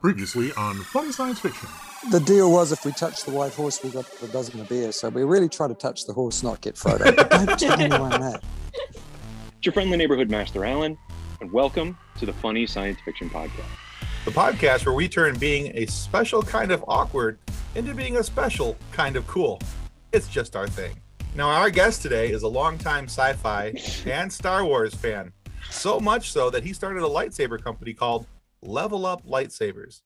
Previously on Funny Science Fiction. The deal was if we touched the white horse, we got a dozen of beer. So we really try to touch the horse, not get Frodo. Don't tell anyone that. It's your friendly neighborhood master, Alan, and welcome to the Funny Science Fiction Podcast. the podcast where we turn being a special kind of awkward into being a special kind of cool. It's just our thing. Now, our guest today is a longtime sci fi and Star Wars fan. So much so that he started a lightsaber company called Level Up Lightsabers.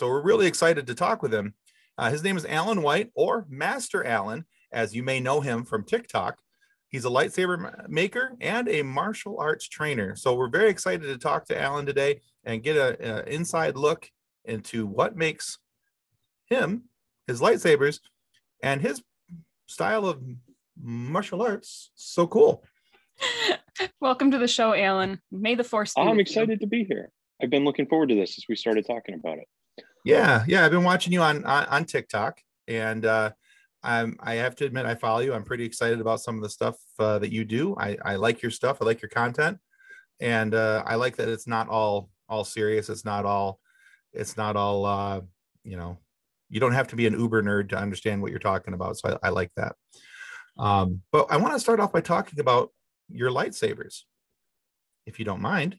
So we're really excited to talk with him. Uh, his name is Alan White, or Master Alan, as you may know him from TikTok. He's a lightsaber maker and a martial arts trainer. So we're very excited to talk to Alan today and get an inside look into what makes him, his lightsabers, and his style of martial arts so cool. Welcome to the show, Alan. May the force be I'm with you. excited to be here. I've been looking forward to this as we started talking about it. Yeah, yeah, I've been watching you on on, on TikTok, and uh, I'm I have to admit I follow you. I'm pretty excited about some of the stuff uh, that you do. I I like your stuff. I like your content, and uh, I like that it's not all all serious. It's not all it's not all uh, you know. You don't have to be an Uber nerd to understand what you're talking about. So I, I like that. Um, but I want to start off by talking about your lightsabers, if you don't mind.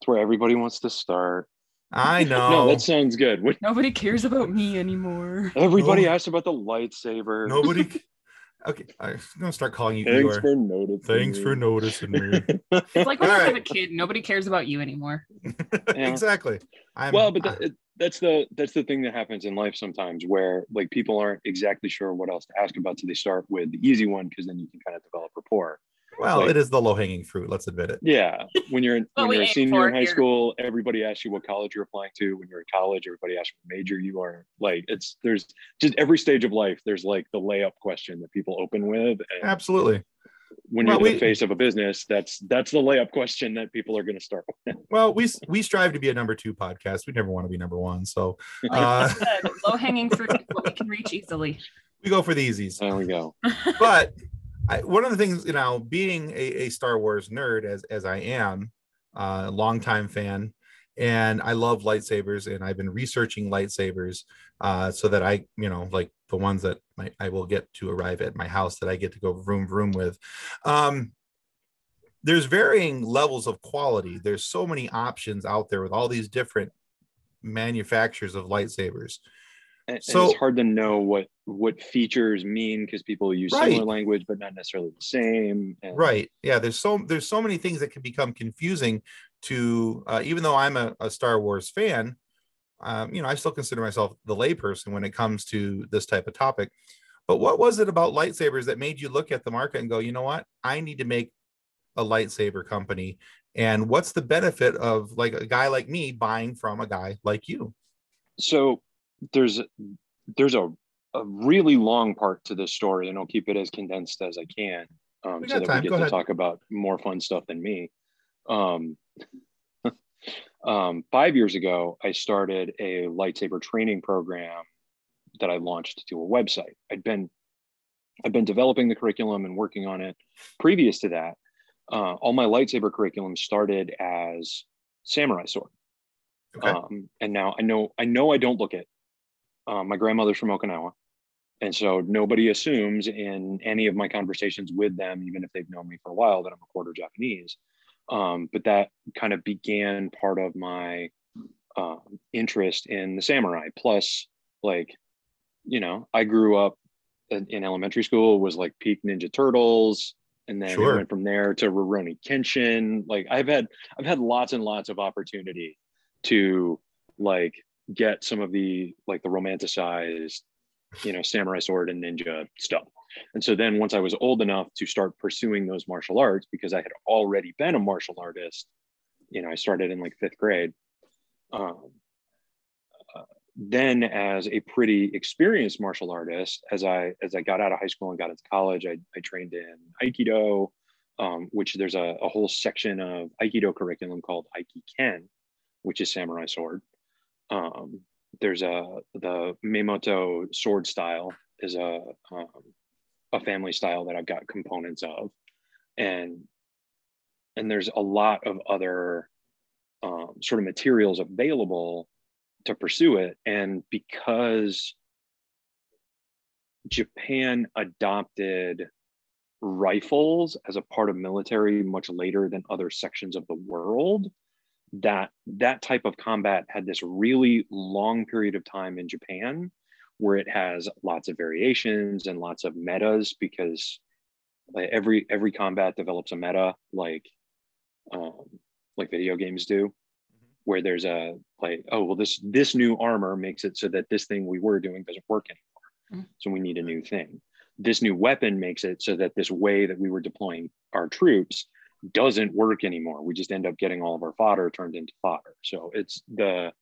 It's where everybody wants to start. I know. No, that sounds good. What, Nobody cares about me anymore. everybody oh. No. asked about the lightsaber. Nobody. Okay, I'm gonna start calling you Thanks Eeyore. for noticing. Thanks for noticing me. It's like when All I was right. a kid, nobody cares about you anymore. exactly. I'm, well, but I- that, that's the that's the thing that happens in life sometimes, where like people aren't exactly sure what else to ask about, so they start with the easy one because then you can kind of develop rapport. Well, like- it is the low hanging fruit. Let's admit it. Yeah, when you're in, when you're a senior in high here. school, everybody asks you what college you're applying to. When you're in college, everybody asks what major you are. Like it's there's just every stage of life. There's like the layup question that people open with, and Absolutely. when Well, you're in the we- face of a business, that's that's the layup question that people are going to start with. Well, we we strive to be a number two podcast. We never want to be number one, so Like uh, low hanging fruit what we can reach easily. we go for the easies. There we go. But I, one of the things, you know, being a, a Star Wars nerd as as I am, uh, a longtime fan, and I love lightsabers, and I've been researching lightsabers uh, so that I, you know, like the ones that my, I will get to arrive at my house that I get to go vroom vroom with. Um, there's varying levels of quality. There's so many options out there with all these different manufacturers of lightsabers. And, and So- it's hard to know what what features mean because people use Right. similar language but not necessarily the same. And right yeah there's so there's so many things that can become confusing to uh, even though i'm a, a star wars fan um, you know i still consider myself the layperson when it comes to this type of topic but what was it about lightsabers that made you look at the market and go you know what i need to make a lightsaber company and what's the benefit of like a guy like me buying from a guy like you so there's there's a, a really long part to this story and i'll keep it as condensed as i can um, so that time. we Go get to ahead. talk about more fun stuff than me um, um, five years ago i started a lightsaber training program that i launched to a website i'd been i've been developing the curriculum and working on it previous to that uh, all my lightsaber curriculum started as samurai sword okay um, and now I know I know I don't look it. Um, my grandmother's from Okinawa, and so nobody assumes in any of my conversations with them, even if they've known me for a while, that I'm a quarter Japanese. Um, but that kind of began part of my um, interest in the samurai. Plus, like, you know, I grew up in, in elementary school was like peak Ninja Turtles, and then Sure. went from there to Rurouni Kenshin. Like, I've had I've had lots and lots of opportunity to like get some of the like the romanticized you know samurai sword and ninja stuff and so then once i was old enough to start pursuing those martial arts because i had already been a martial artist you know i started in like fifth grade um, then as a pretty experienced martial artist, as I as I got out of high school and got into college, I, I trained in Aikido, um, which there's a, a, whole section of Aikido curriculum called Aikiken, which is samurai sword. Um, there's a the Meimoto sword style is a um, a family style that I've got components of, and and there's a lot of other um, sort of materials available to pursue it. And because Japan adopted rifles as a part of military much later than other sections of the world, that that type of combat had this really long period of time in Japan where it has lots of variations and lots of metas because every every combat develops a meta like um, like video games do where there's a like oh well this this new armor makes it so that this thing we were doing doesn't work anymore. Mm-hmm. so we need a new thing. This new weapon makes it so that this way that we were deploying our troops doesn't work anymore we just end up getting all of our fodder turned into fodder so it's the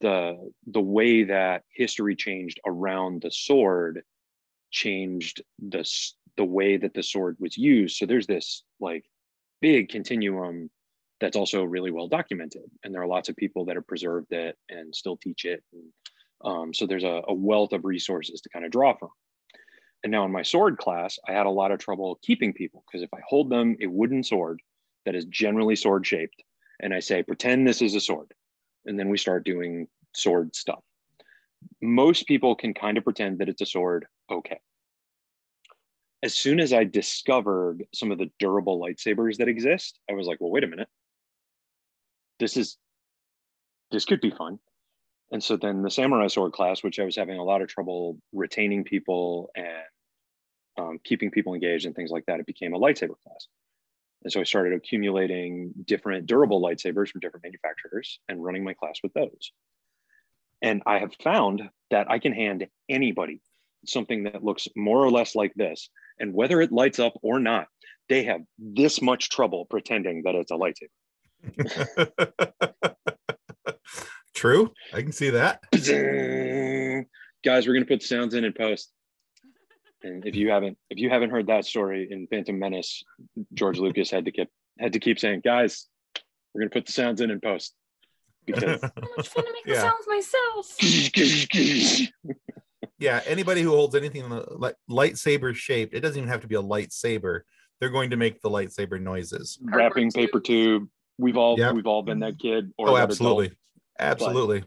the the way that history changed around the sword changed the the way that the sword was used so there's this like big continuum that's also really well documented. And there are lots of people that have preserved it and still teach it. And, um, so there's a, a, wealth of resources to kind of draw from. And now in my sword class, I had a lot of trouble keeping people because if I hold them a wooden sword that is generally sword shaped, and I say, pretend this is a sword, and then we start doing sword stuff. Most people can kind of pretend that it's a sword okay. As soon as I discovered some of the durable lightsabers that exist, I was like, well, wait a minute this is this could be fun and so then the samurai sword class which i was having a lot of trouble retaining people and um, keeping people engaged and things like that it became a lightsaber class. And so i started accumulating different durable lightsabers from different manufacturers and running my class with those. And i have found that i can hand anybody something that looks more or less like this. And whether it lights up or not they have this much trouble pretending that it's a lightsaber True. I can see that. Guys, we're gonna put the sounds in and post. And if you haven't if you haven't heard that story in Phantom Menace, George Lucas had to keep had to keep saying, guys, we're gonna put the sounds in and post. Because so much fun to make yeah. the sounds myself. yeah, anybody who holds anything like lightsaber shaped, it doesn't even have to be a lightsaber. They're going to make the lightsaber noises. Wrapping paper tube, We've all yep. we've all been that kid. oh, absolutely, adult. Absolutely.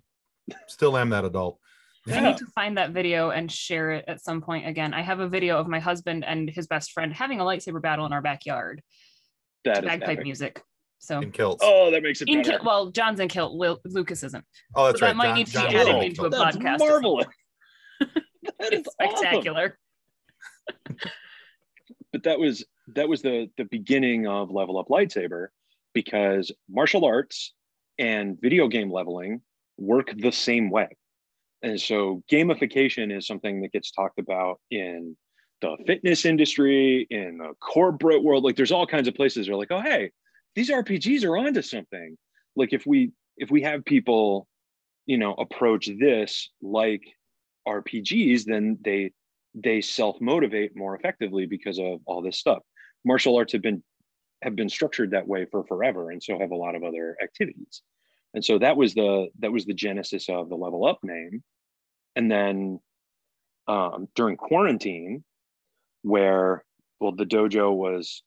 But... Still am that adult. Yeah. I need to find that video and share it at some point again. I have a video of my husband and his best friend having a lightsaber battle in our backyard. That bagpipe epic. music. So in kilts. Oh, that makes it in better. Kil- well, John's in kilt. Will, Lucas isn't. Oh, that's so right. That might John, need to John be added into a that's podcast. Marvelous. that is spectacular. but that was that was the the beginning of Level Up Lightsaber, because martial arts and video game leveling work the same way. And so gamification is something that gets talked about in the fitness industry, in the corporate world. Like there's all kinds of places that are like, oh, hey, these RPGs are onto something. Like if we if we have people, you know, approach this like RPGs, then they they self-motivate more effectively because of all this stuff. Martial arts have been have been structured that way for forever and so have a lot of other activities. And so that was the that was the genesis of the level up name. And then um, during quarantine where well the dojo was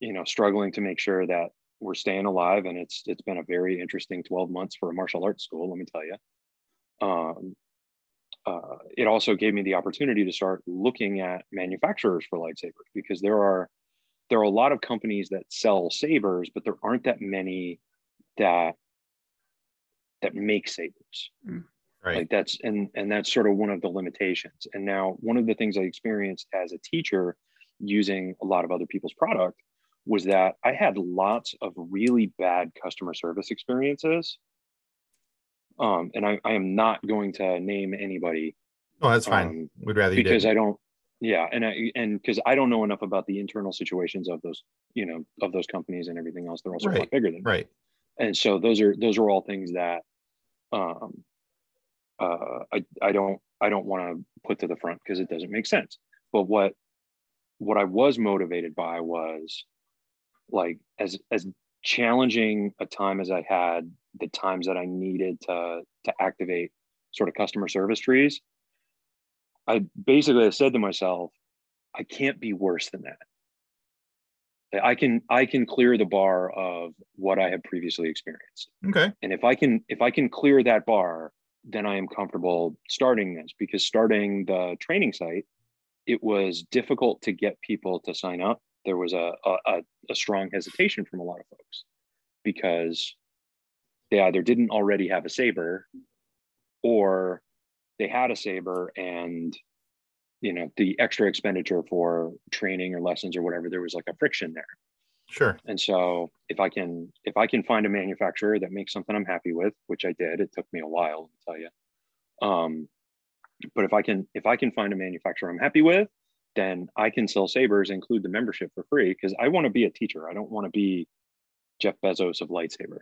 you know struggling to make sure that we're staying alive and it's it's been a very interesting 12 months for a martial arts school let me tell you um, uh, it also gave me the opportunity to start looking at manufacturers for lightsabers because there are there are a lot of companies that sell sabers, but there aren't that many that that make sabers. Mm. Right. Like that's and and that's sort of one of the limitations. And now one of the things I experienced as a teacher using a lot of other people's product was that I had lots of really bad customer service experiences. Um, and I, I am not going to name anybody. Oh, that's fine. Um, We'd rather because I don't yeah and i and because i don't know enough about the internal situations of those you know of those companies and everything else they're also right. a lot bigger than right and so those are those are all things that um uh, I I don't I don't want to put to the front because it doesn't make sense. But what what I was motivated by was like as as challenging a time as I had, the times that I needed to to activate sort of customer service trees, I basically said to myself, I can't be worse than that. I can I can clear the bar of what I have previously experienced. Okay. And if I can if I can clear that bar, then I am comfortable starting this because starting the training site, it was difficult to get people to sign up. There was a a, a strong hesitation from a lot of folks because they either didn't already have a saber or they had a saber and you know the extra expenditure for training or lessons or whatever there was like a friction there. Sure. And so if i can if i can find a manufacturer that makes something i'm happy with which i did it took me a while to tell you um but if i can if i can find a manufacturer i'm happy with then i can sell sabers include the membership for free because i want to be a teacher. I don't want to be jeff bezos of lightsaber.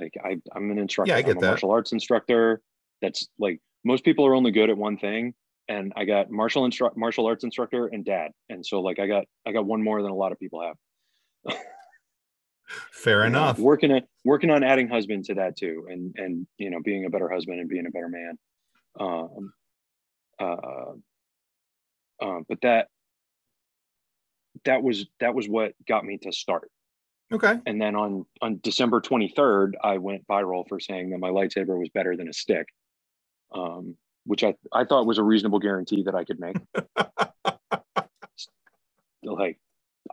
Like I, i'm an instructor. Yeah, I get i'm a that. martial arts instructor that's like most people are only good at one thing and I got martial instru- martial arts instructor and dad. And so like I got I got one more than a lot of people have. Fair enough. working at working on adding husband to that too, and and you know being a better husband and being a better man. Um, uh, uh, but that that was that was what got me to start. Okay. And then on on December 23rd, I went viral for saying that my lightsaber was better than a stick. Um, which I, I thought was a reasonable guarantee that I could make. like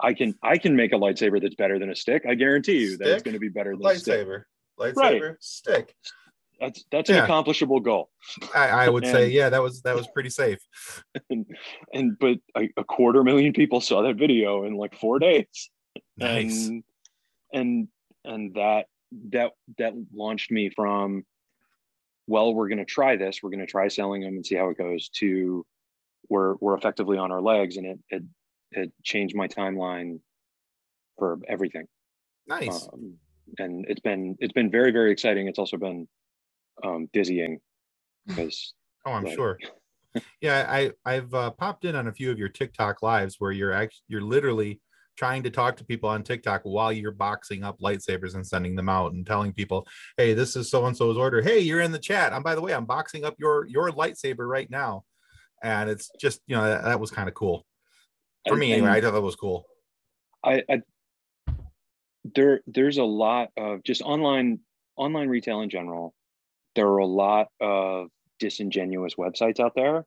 I can I can make a lightsaber that's better than a stick. I guarantee you that it's going to be better than lightsaber. A stick. Lightsaber, right. stick. That's that's yeah. an accomplishable goal. I, I would and, say, yeah, that was that was pretty safe. And, and but a, a, quarter million people saw that video in like four days. Nice. And and and that that that launched me from well, we're going to try this. We're going to try selling them and see how it goes. To we're we're effectively on our legs, and it it it changed my timeline for everything. Nice. Um, and it's been it's been very very exciting. It's also been um, dizzying because. oh, I'm like, sure. yeah, I I've uh, popped in on a few of your TikTok lives where you're actually you're literally trying to talk to people on TikTok while you're boxing up lightsabers and sending them out and telling people, "Hey, this is so and so's order. Hey, you're in the chat. And by the way, I'm boxing up your your lightsaber right now." And it's just you know that, that was kind of cool for me anyway. I thought that was cool. I, I there there's a lot of just online online retail in general. There are a lot of disingenuous websites out there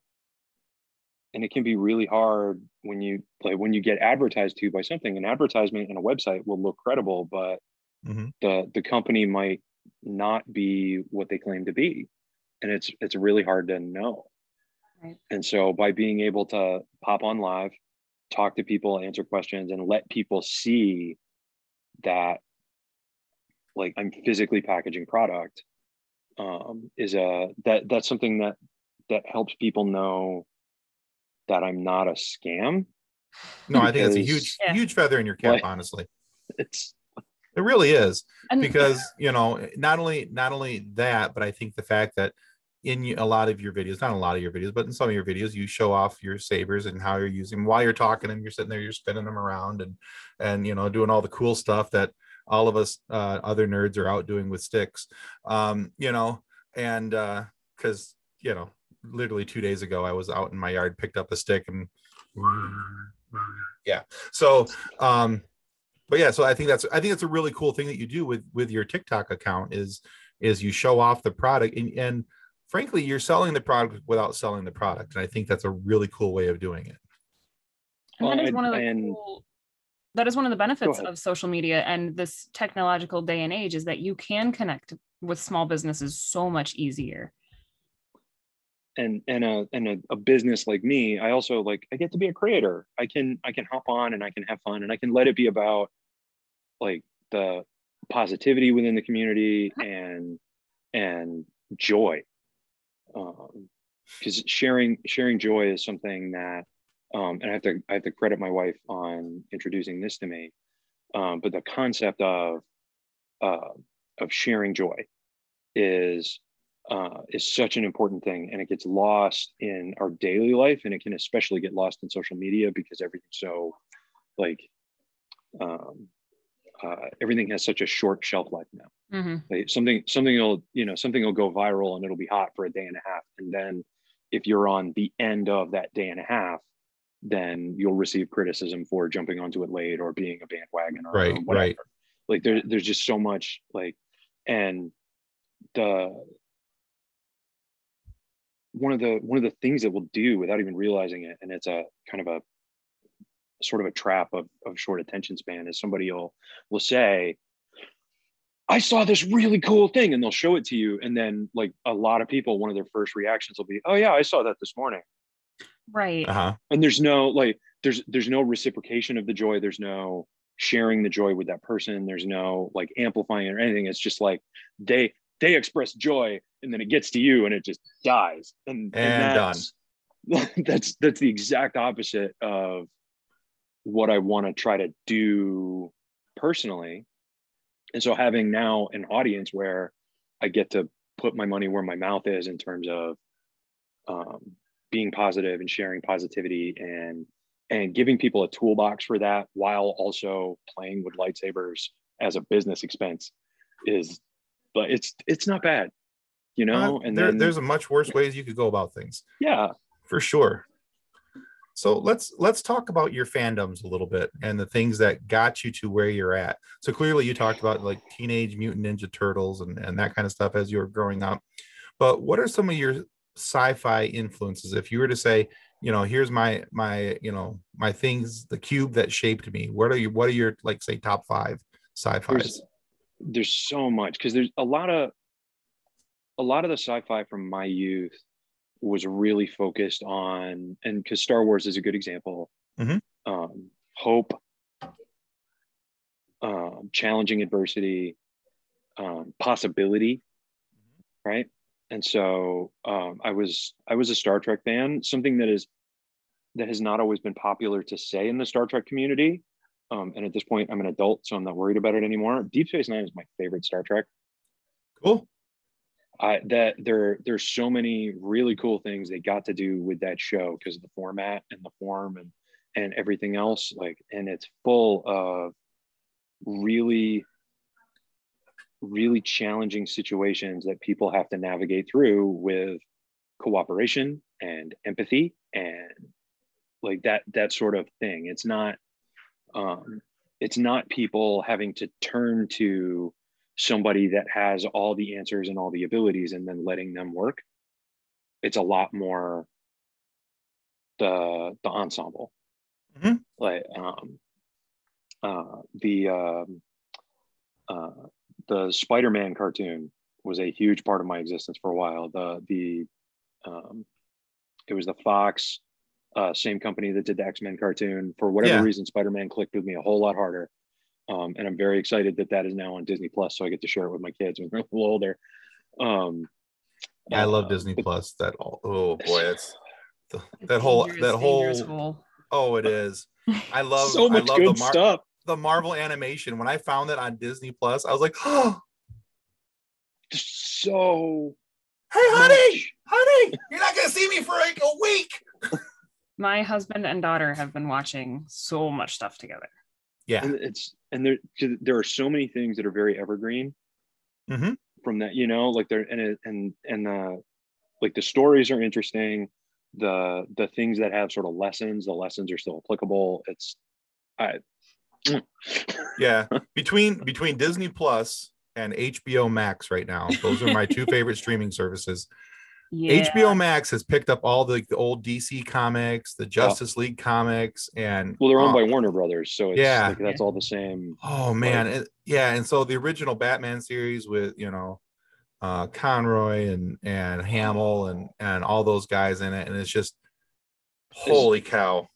and it can be really hard when you like when you get advertised to by something an advertisement and a website will look credible but mm-hmm. the the company might not be what they claim to be and it's it's really hard to know right. and so by being able to pop on live talk to people answer questions and let people see that like i'm physically packaging product um, is a that that's something that that helps people know that I'm not a scam. No, I think it's a huge, yeah. huge feather in your cap, honestly. It's it really is because you know not only not only that, but I think the fact that in a lot of your videos, not a lot of your videos, but in some of your videos, you show off your sabers and how you're using them while you're talking and you're sitting there, you're spinning them around and and you know doing all the cool stuff that all of us uh, other nerds are out doing with sticks, um, you know, and because uh, you know literally two days ago i was out in my yard picked up a stick and yeah so um but yeah so i think that's i think that's a really cool thing that you do with with your tiktok account is is you show off the product and, and frankly you're selling the product without selling the product and i think that's a really cool way of doing it. And that is one of the and, cool, that is one of the benefits of social media and this technological day and age is that you can connect with small businesses so much easier and and a and a, a, business like me i also like i get to be a creator. I can i can hop on and i can have fun and i can let it be about like the positivity within the community and and joy. Um because sharing sharing joy is something that um and i have to i have to credit my wife on introducing this to me um but the concept of uh of sharing joy is uh, is such an important thing and it gets lost in our daily life and it can especially get lost in social media because everything's so like um, uh, everything has such a short shelf life now mm-hmm. like something something will you know something will go viral and it'll be hot for a day and a half and then if you're on the end of that day and a half then you'll receive criticism for jumping onto it late or being a bandwagon or, right, or whatever right. like there, there's just so much like and the one of the one of the things that we'll do without even realizing it and it's a kind of a sort of a trap of, of short attention span is somebody will will say i saw this really cool thing and they'll show it to you and then like a lot of people one of their first reactions will be oh yeah i saw that this morning. Right. Uh-huh. and there's no like there's there's no reciprocation of the joy. There's no sharing the joy with that person. There's no like amplifying or anything. It's just like they they express joy and then it gets to you and it just dies. And, and, and that's, done. that's that's the exact opposite of what i want to try to do personally. And so having now an audience where i get to put my money where my mouth is in terms of um, being positive and sharing positivity and and giving people a toolbox for that while also playing with lightsabers as a business expense is but it's it's not bad you know uh, and there, then, there's a much worse ways you could go about things. Yeah. For sure. So let's let's talk about your fandoms a little bit and the things that got you to where you're at. So clearly you talked about like teenage mutant ninja turtles and, and that kind of stuff as you were growing up. But what are some of your sci-fi influences? If you were to say you know here's my my you know my things the cube that shaped me what are you what are your like say top five sci-fis? there's so much because there's a lot of a lot of the sci-fi from my youth was really focused on and because star wars is a good example mm-hmm. um, hope um, challenging adversity um, possibility right and so um, i was i was a star trek fan something that is that has not always been popular to say in the star trek community um, and at this point, I'm an adult, so I'm not worried about it anymore. Deep Space Nine is my favorite Star Trek. Cool. I that there there's so many really cool things they got to do with that show because of the format and the form and and everything else. Like, and it's full of really really challenging situations that people have to navigate through with cooperation and empathy and like that that sort of thing it's not um, it's not people having to turn to somebody that has all the answers and all the abilities and then letting them work. It's a lot more the the ensemble. Mm-hmm. Like um, uh, the um, uh, the Spider-Man cartoon was a huge part of my existence for a while. The the um, it was the Fox uh, same company that did the X Men cartoon. For whatever yeah. reason, Spider Man clicked with me a whole lot harder. Um, and I'm very excited that that is now on Disney Plus, so I get to share it with my kids when they're a little older. Um, yeah, I love uh, Disney but, Plus. That oh boy, that's the, that whole that whole oh, it is. I love so much I love good the Mar- stuff. The Marvel animation. When I found that on Disney Plus, I was like, oh, so. Hey, honey, honey, you're not gonna see me for like a week my husband and daughter have been watching so much stuff together. Yeah, and it's and there there are so many things that are very evergreen mm-hmm. from that. You know, like there and it, and and the like the stories are interesting. The the things that have sort of lessons, the lessons are still applicable. It's I yeah between between Disney Plus and HBO Max right now. Those are my two favorite streaming services. Yeah. HBO Max has picked up all the, the old DC comics, the Justice. League comics, and well, they're owned by Warner Brothers, so yeah, like, that's all the same. Oh man, it, yeah, and so the original Batman series with you know uh, Conroy and and Hamill and and all those guys in it, and it's just holy it's, cow,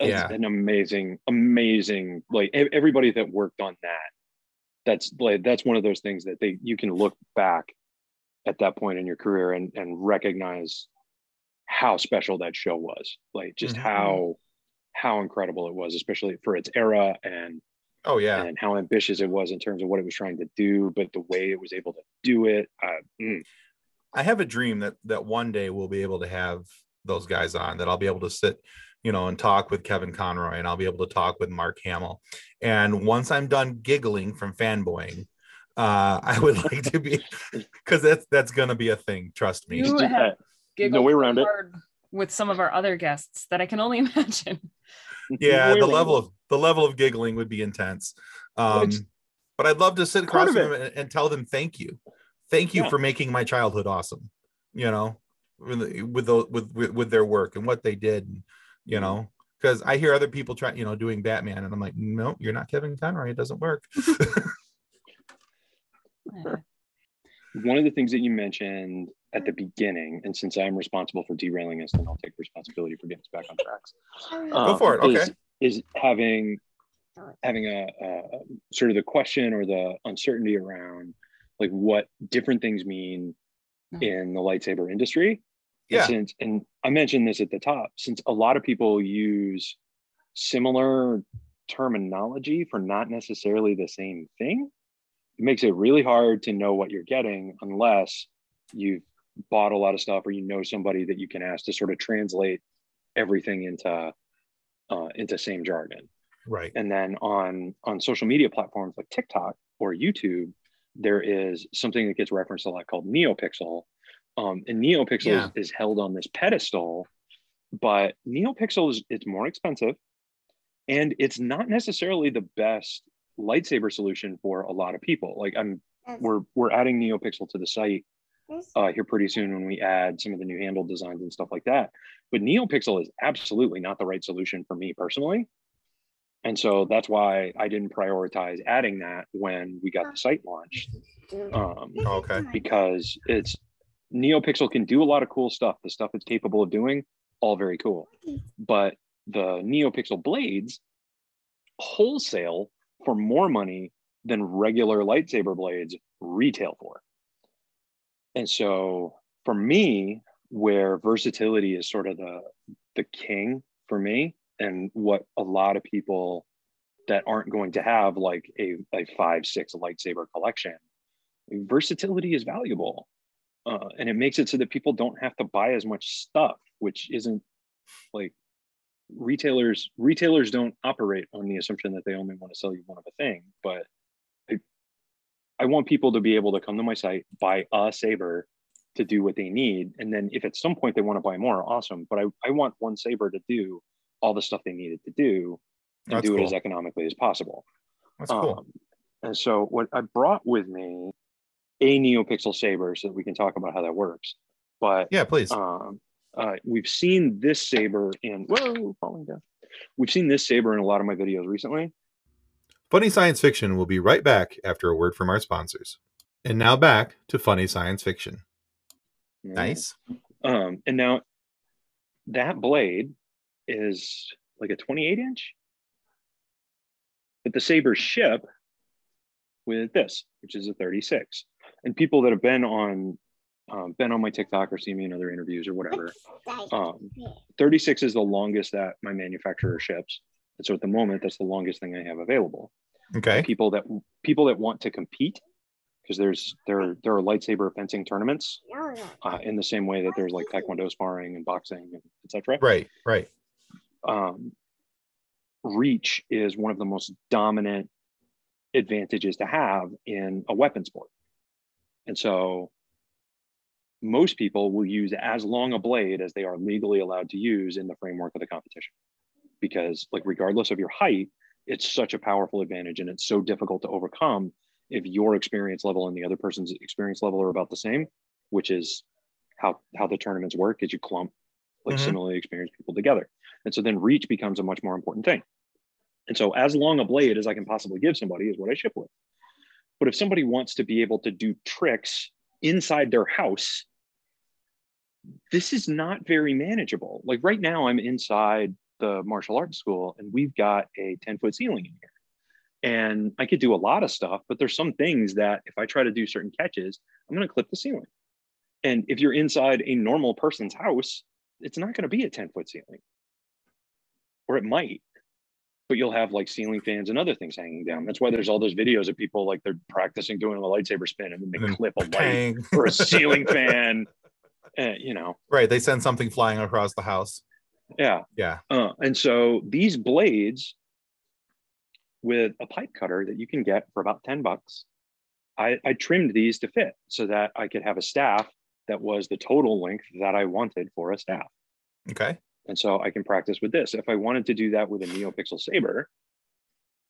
it's yeah, an amazing, amazing like everybody that worked on that. That's like that's one of those things that they you can look back at that point in your career and and recognize how special that show was like just mm-hmm. how how incredible it was especially for its era and oh yeah and how ambitious it was in terms of what it was trying to do but the way it was able to do it uh, mm. I have a dream that that one day we'll be able to have those guys on. That I'll be able to sit, you know, and talk with Kevin Conroy, and I'll be able to talk with Mark Hamill. And once I'm done giggling from fanboying, uh, I would like to be because that's that's gonna be a thing. Trust me. You have no way around it with some of our other guests that I can only imagine. Yeah, the level of the level of giggling would be intense. Um, but I'd love to sit across from them and, and, tell them thank you, thank you yeah. for making my childhood awesome. You know, with with, those, with with with their work and what they did, and, you know, because I hear other people try, you know, doing Batman, and I'm like, no, you're not Kevin Conroy. It doesn't work. One of the things that you mentioned at the mm. beginning, and since I'm responsible for derailing us, then I'll take responsibility for getting us back on tracks. Go for it. Um, okay. Is, is having having a, a, sort of the question or the uncertainty around like what different things mean mm. in the lightsaber industry. Yeah. And, since, and I mentioned this at the top, since a lot of people use similar terminology for not necessarily the same thing, it makes it really hard to know what you're getting unless you've bought a lot of stuff or you know somebody that you can ask to sort of translate everything into uh, into same jargon. Right. And then on on social media platforms like TikTok or YouTube, there is something that gets referenced a lot called NeoPixel. Um, and NeoPixel yeah. is, is held on this pedestal, but NeoPixel is it's more expensive and it's not necessarily the best lightsaber solution for a lot of people. Like I'm we're we're adding NeoPixel to the site uh, here pretty soon when we add some of the new handle designs and stuff like that. But NeoPixel is absolutely not the right solution for me personally. And so that's why I didn't prioritize adding that when we got the site launched. Um, okay. Because it's NeoPixel can do a lot of cool stuff. The stuff it's capable of doing, all very cool. But the NeoPixel blades wholesale for more money than regular lightsaber blades retail for. And so for me, where versatility is sort of the the king for me, and what a lot of people that aren't going to have like a, a five six lightsaber collection, versatility is valuable, uh, and it makes it so that people don't have to buy as much stuff, which isn't like retailers retailers don't operate on the assumption that they only want to sell you one of a thing but I, I want people to be able to come to my site buy a saber to do what they need and then if at some point they want to buy more awesome but i, I want one saber to do all the stuff they needed to do and That's do cool. it as economically as possible That's cool. Um, and so what i brought with me a neopixel saber so that we can talk about how that works but yeah please um, uh, we've seen this saber in whoa falling down. We've seen this saber in a lot of my videos recently. Funny Science Fiction will be right back after a word from our sponsors. And now back to Funny Science Fiction. Yeah. Nice. Um, and now that blade is like a 28 inch, but the sabers ship with this, which is a 36. And people that have been on um, been on my TikTok or seen me in other interviews or whatever. Um, 36 is the longest that my manufacturer ships. And so at the moment, that's the longest thing I have available. Okay. People that people that want to compete, because there's there there are lightsaber fencing tournaments, uh, in the same way that there's like taekwondo sparring and boxing, and etc. Right. Right. Um, reach is one of the most dominant advantages to have in a weapon sport. And so most people will use as long a blade as they are legally allowed to use in the framework of the competition. Because, like, regardless of your height, it's such a powerful advantage and it's so difficult to overcome if your experience level and the other person's experience level are about the same, which is how how the tournaments work is you clump like mm-hmm. similarly experienced people together. And so then reach becomes a much more important thing. And so as long a blade as I can possibly give somebody is what I ship with. But if somebody wants to be able to do tricks inside their house, this is not very manageable. Like right now, I'm inside the martial arts school and we've got a 10 foot ceiling in here. And I could do a lot of stuff, but there's some things that if I try to do certain catches, I'm going to clip the ceiling. And if you're inside a normal person's house, it's not going to be a 10 foot ceiling, or it might. But you'll have like ceiling fans and other things hanging down. That's why there's all those videos of people like they're practicing doing a lightsaber spin and then they clip a light or a ceiling fan. Uh, you know, right? They send something flying across the house. Yeah, yeah. Uh, and so these blades with a pipe cutter that you can get for about ten bucks, I, I trimmed these to fit so that I could have a staff that was the total length that I wanted for a staff. Okay. And so I can practice with this. If I wanted to do that with a NeoPixel Saber,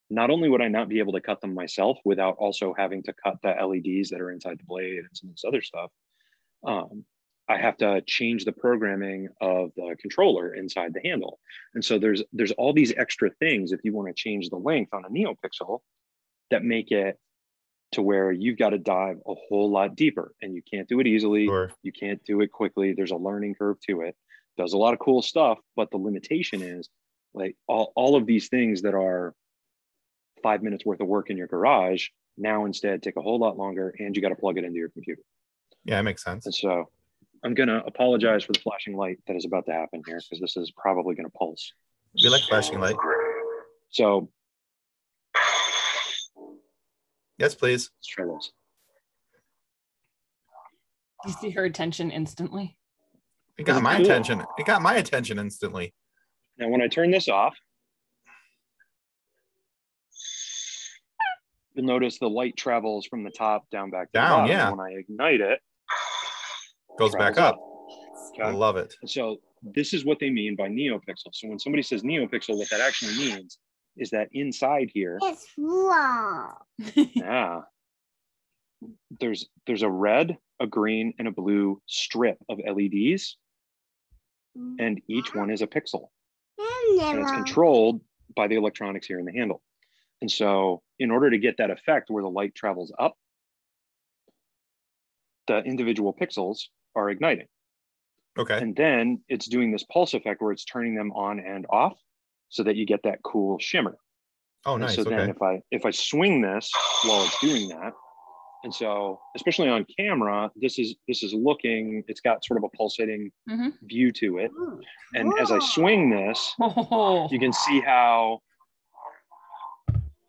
not only would I not be able to cut them myself without also having to cut the LEDs that are inside the blade and some of this other stuff, um, I have to change the programming of the controller inside the handle. And so there's there's all these extra things if you want to change the length on a NeoPixel that make it to where you've got to dive a whole lot deeper and you can't do it easily. Sure. You can't do it quickly. There's a learning curve to it does a lot of cool stuff, but the limitation is like all, all of these things that are five minutes worth of work in your garage now instead take a whole lot longer and you got to plug it into your computer. Yeah, it makes sense. And so I'm going to apologize for the flashing light that is about to happen here because this is probably going to pulse. We like flashing light. So, yes, please. Let's try this. You see her attention instantly. It got my cool. attention. It got my attention instantly. Now, when I turn this off, you'll notice the light travels from the top down back down. Yeah. When I ignite it, goes back up. up. Okay. I love it. So this is what they mean by NeoPixel. So when somebody says NeoPixel, what that actually means is that inside here, it's wrong. yeah, there's there's a red, a green, and a blue strip of LEDs and each one is a pixel. Mm, and it's controlled by the electronics here in the handle. And so, in order to get that effect where the light travels up, the individual pixels are igniting. Okay. And then it's doing this pulse effect where it's turning them on and off so that you get that cool shimmer. Oh, nice. And so okay. then if I if I swing this while it's doing that, and so, especially on camera, this is this is looking. It's got sort of a pulsating mm-hmm. view to it. And as I swing this, oh. you can see how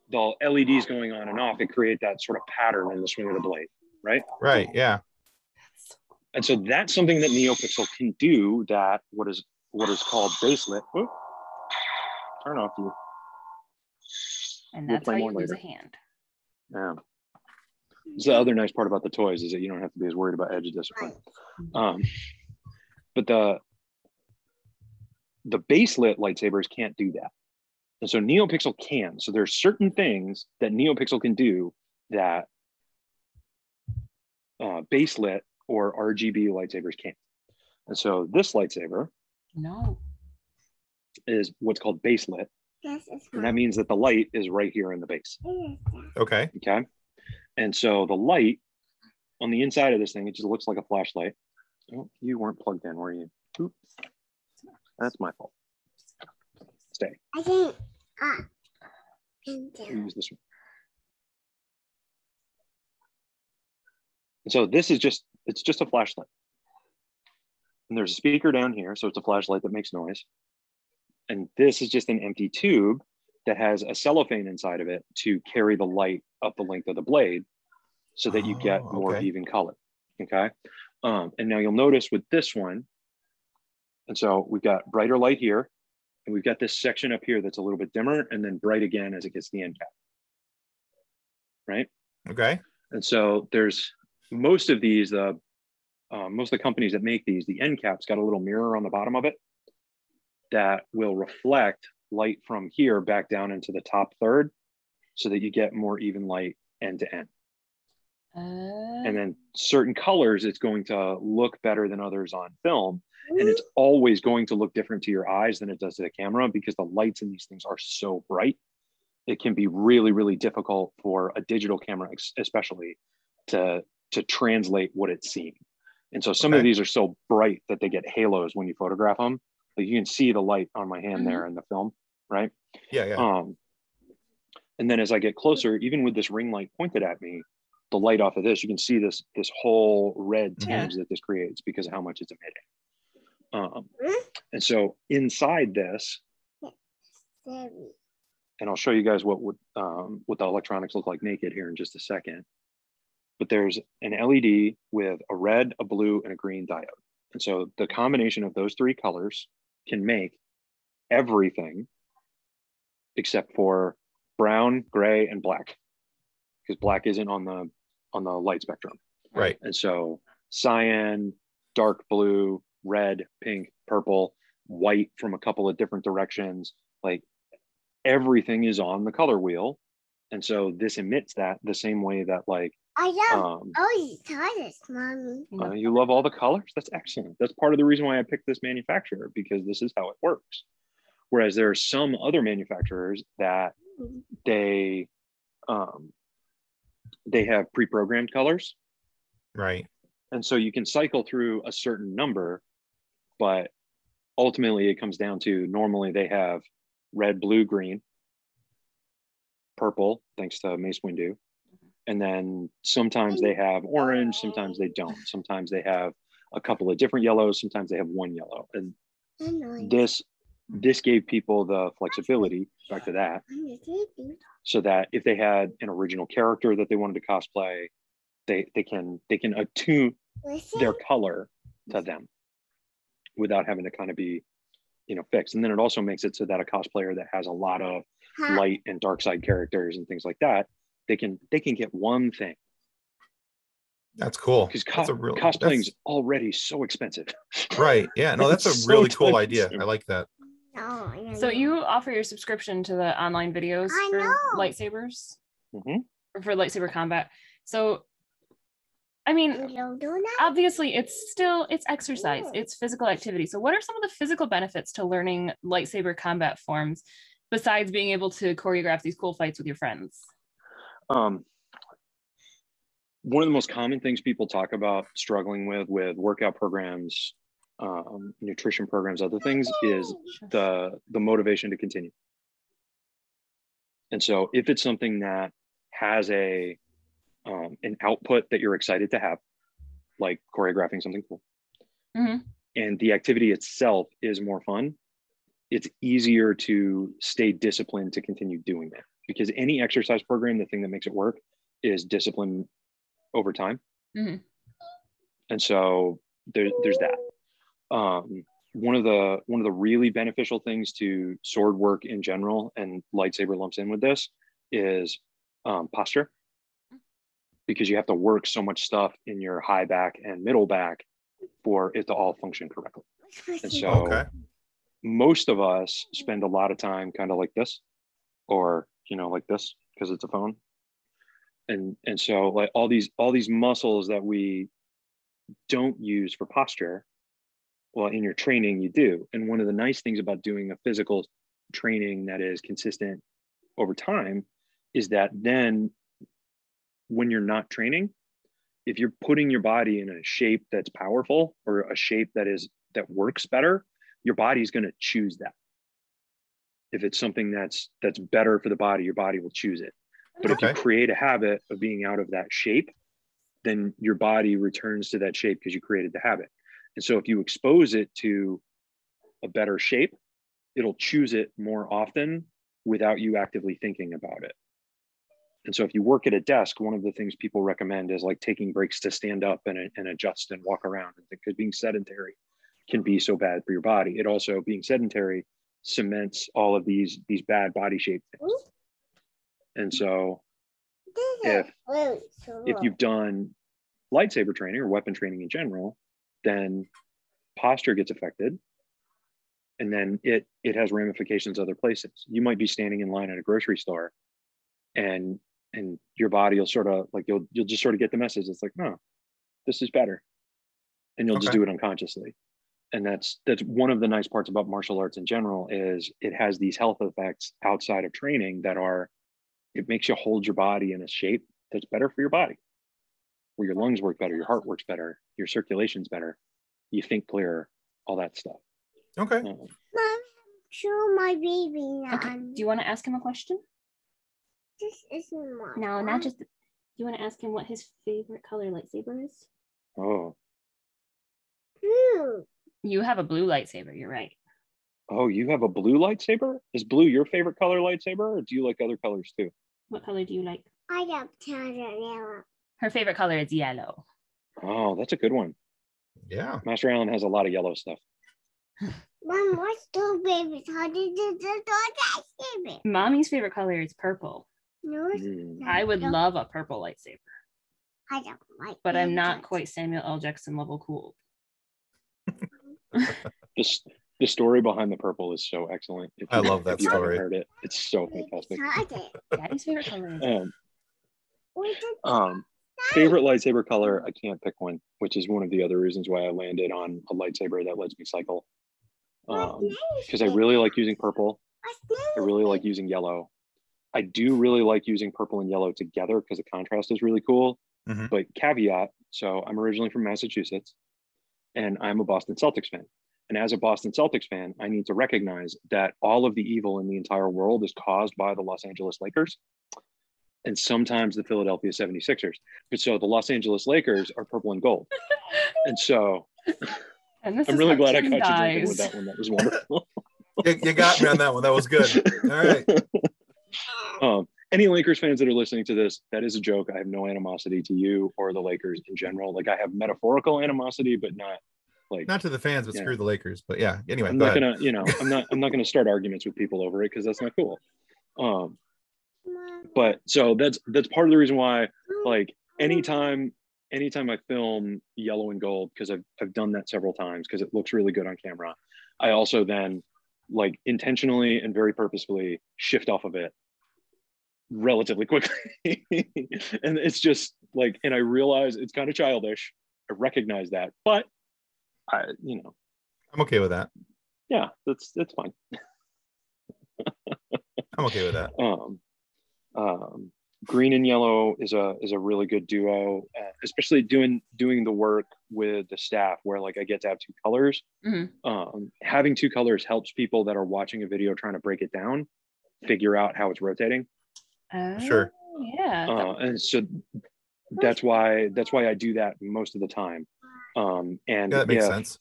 the LEDs going on and off. It create that sort of pattern in the swing of the blade, right? Right. Yeah. And so that's something that NeoPixel can do. That what is what is called baselit. Ooh, turn off you. And that's we'll how you lose a hand. Yeah the other nice part about the toys is that you don't have to be as worried about edge discipline. Um, but the the base lit lightsabers can't do that. And so NeoPixel can. So there's certain things that NeoPixel can do that uh, base lit or RGB lightsabers can't. And so this lightsaber no is what's called baselit. Yes, and that means that the light is right here in the base. Okay. Okay. And so the light on the inside of this thing, it just looks like a flashlight. Oh, you weren't plugged in, were you? Oops. That's my fault. Stay. I think uh, use this one. And so this is just it's just a flashlight. And there's a speaker down here, so it's a flashlight that makes noise. And this is just an empty tube that has a cellophane inside of it to carry the light up the length of the blade so that you oh, get more okay. even color. Okay. Um, and now you'll notice with this one, and so we've got brighter light here, and we've got this section up here that's a little bit dimmer and then bright again as it gets the end cap. Right. Okay. And so there's most of these, uh, uh, most of the companies that make these, the end cap's got a little mirror on the bottom of it that will reflect light from here back down into the top third so that you get more even light end to end. Uh... And then certain colors, it's going to look better than others on film. And it's always going to look different to your eyes than it does to the camera because the lights in these things are so bright. It can be really, really difficult for a digital camera, especially to to translate what it's seeing. And so some okay. of these are so bright that they get halos when you photograph them. Like you can see the light on my hand mm-hmm. there in the film, right? Yeah, yeah. Um, and then as I get closer, even with this ring light pointed at me, the light off of this, you can see this this whole red mm-hmm. tinge yeah. that this creates because of how much it's emitting. Um, and so inside this, and I'll show you guys what would um, what the electronics look like naked here in just a second. But there's an LED with a red, a blue, and a green diode. And so the combination of those three colors can make everything except for brown, gray, and black, because black isn't on the on the light spectrum. Right. And so cyan, dark blue, red, pink, purple, white from a couple of different directions, like everything is on the color wheel. And so this emits that the same way that like I love um, all these colors, mommy. uh, you love all the colors. That's excellent. That's part of the reason why I picked this manufacturer because this is how it works. Whereas there are some other manufacturers that they um, they have pre-programmed colors, Right. and so you can cycle through a certain number, but ultimately it comes down to normally they have red, blue, green, purple, thanks to Mace Windu, and then sometimes they have orange, sometimes they don't. Sometimes they have a couple of different yellows, sometimes they have one yellow, and this this gave people the flexibility back to that. So that if they had an original character that they wanted to cosplay they they can they can attune their color to them without having to kind of be you know fixed. And then it also makes it so that a cosplayer that has a lot of light and dark side characters and things like that they can they can get one thing That's cool. because That's a real- cosplaying's that's- already so expensive Right. Yeah. No, that's a It's so really cool idea. I like that. So you offer your subscription to the online videos I for know. lightsabers Mhm. or for lightsaber combat. So, I mean, You don't do that? obviously it's still it's exercise it's physical activity so what are some of the physical benefits to learning lightsaber combat forms besides being able to choreograph these cool fights with your friends um, one of the most common things people talk about struggling with with workout programs um, nutrition programs other things is the the motivation to continue. And so if it's something that has a um, an output that you're excited to have like choreographing something cool. Mhm. and the activity itself is more fun it's easier to stay disciplined to continue doing that because any exercise program the thing that makes it work is discipline over time. Mhm. and so there, there's that. Um, one of the one of the really beneficial things to sword work in general and lightsaber lumps in with this is um, posture. Because you have to work so much stuff in your high back and middle back for it to all function correctly. And so Okay. most of us spend a lot of time kind of like this or you know like this because it's a phone. And and so like all these all these muscles that we don't use for posture well in your training you do. And one of the nice things about doing a physical training that is consistent over time is that then when you're not training if you're putting your body in a shape that's powerful or a shape that is that works better your body's going to choose that if it's something that's that's better for the body your body will choose it. But if you create a habit of being out of that shape then your body returns to that shape because you created the habit. And so if you expose it to a better shape it'll choose it more often without you actively thinking about it. And so if you work at a desk one of the things people recommend is like taking breaks to stand up and, and adjust and walk around because being sedentary can be so bad for your body. It also being sedentary cements all of these these bad body shape things. And so if if you've done lightsaber training or weapon training in general then posture gets affected. And then it it has ramifications other places. You might be standing in line at a grocery store and and your body will sort of like you'll you'll just sort of get the message. It's like no this is better. And you'll just do it unconsciously and that's that's one of the nice parts about martial arts in general is it has these health effects outside of training that are it makes you hold your body in a shape that's better for your body where your lungs work better your heart works better your circulation's better you think clearer all that stuff Okay. Um, Mom, show my baby now. okay do you want to ask him a question This isn't my no not just do you want to ask him what his favorite color lightsaber is oh Blue. You have a blue lightsaber you're right Oh, you have a blue lightsaber? Is blue your favorite color lightsaber, or do you like other colors too? What color do you like? I love yellow. Her favorite color is yellow. Oh, that's a good one. Yeah. Master Allen has a lot of yellow stuff. Mom, what's two babies? How did you do that? Mommy's favorite color is purple. No, Mm. I would No. love a purple lightsaber, I don't like but I'm not quite Samuel L. Jackson level cool. Just the story behind the purple is so excellent. If I you- love that if you story. Heard it? It's so fantastic. Excited. Daddy's favorite color is Um, We did um, favorite lightsaber color, I can't pick one, which is one of the other reasons why I landed on a lightsaber that lets me cycle. What name is Because I really like using purple. I really like using yellow. I do really like using purple and yellow together because the contrast is really cool. Mhm. But caveat so I'm originally from Massachusetts and I'm a Boston Celtics fan. And as a Boston Celtics fan, I need to recognize that all of the evil in the entire world is caused by the Los Angeles Lakers and sometimes the Philadelphia 76ers. But so the Los Angeles Lakers are purple and gold. And so And this I'm really glad I Tim caught you drinking with that one. That was wonderful. You, you got me on that one. That was good. All right. um, any Lakers fans that are listening to this, that is a joke. I have no animosity to you or the Lakers in general. Like I have metaphorical animosity, but not like Not to the fans, but screw the Lakers. But yeah. Anyway, I'm go not ahead. gonna, you know, I'm not, I'm not gonna start arguments with people over it because that's not cool. Um, but so that's that's part of the reason why, like, anytime, anytime I film yellow and gold, because I've I've done that several times because it looks really good on camera. I also then like intentionally and very purposefully shift off of it relatively quickly. and it's just like, and I realize it's kind of childish. I recognize that, but I, you know, I'm okay with that. yeah, that's that's fine. I'm okay with that. Um, um, green and yellow is a is a really good duo, uh, especially doing doing the work with the staff where like I get to have two colors. Mhm. Um, having two colors helps people that are watching a video trying to break it down figure out how it's rotating. Sure. Oh, Yeah. that- Uh, and so that's why that's why I do that most of the time. Um, and Yeah, that makes if, sense.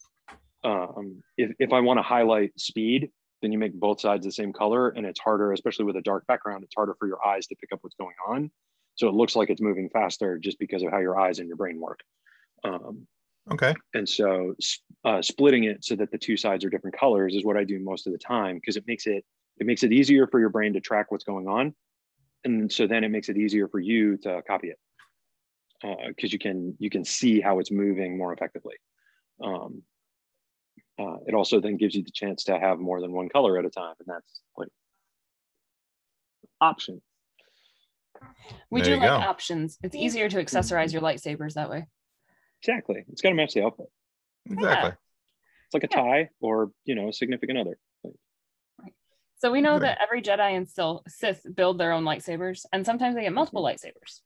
um, if, if I want to highlight speed, then you make both sides the same color and it's harder, especially with a dark background, it's harder for your eyes to pick up what's going on. So it looks like it's moving faster just because of how your eyes and your brain work. Um, Okay. and so uh, splitting it so that the two sides are different colors is what I do most of the time because it makes it it makes it easier for your brain to track what's going on, and so then it makes it easier for you to copy it because you can you can see how it's moving more effectively. Um, uh, it also then gives you the chance to have more than one color at a time, and that's like option. we There do like go. options. It's easier to accessorize your lightsabers that way. Exactly, it's got to match the outfit. Exactly. It's like a Yeah. tie or you know a significant other. So we know Right. that every Jedi and still Sith build their own lightsabers, and sometimes they get multiple lightsabers.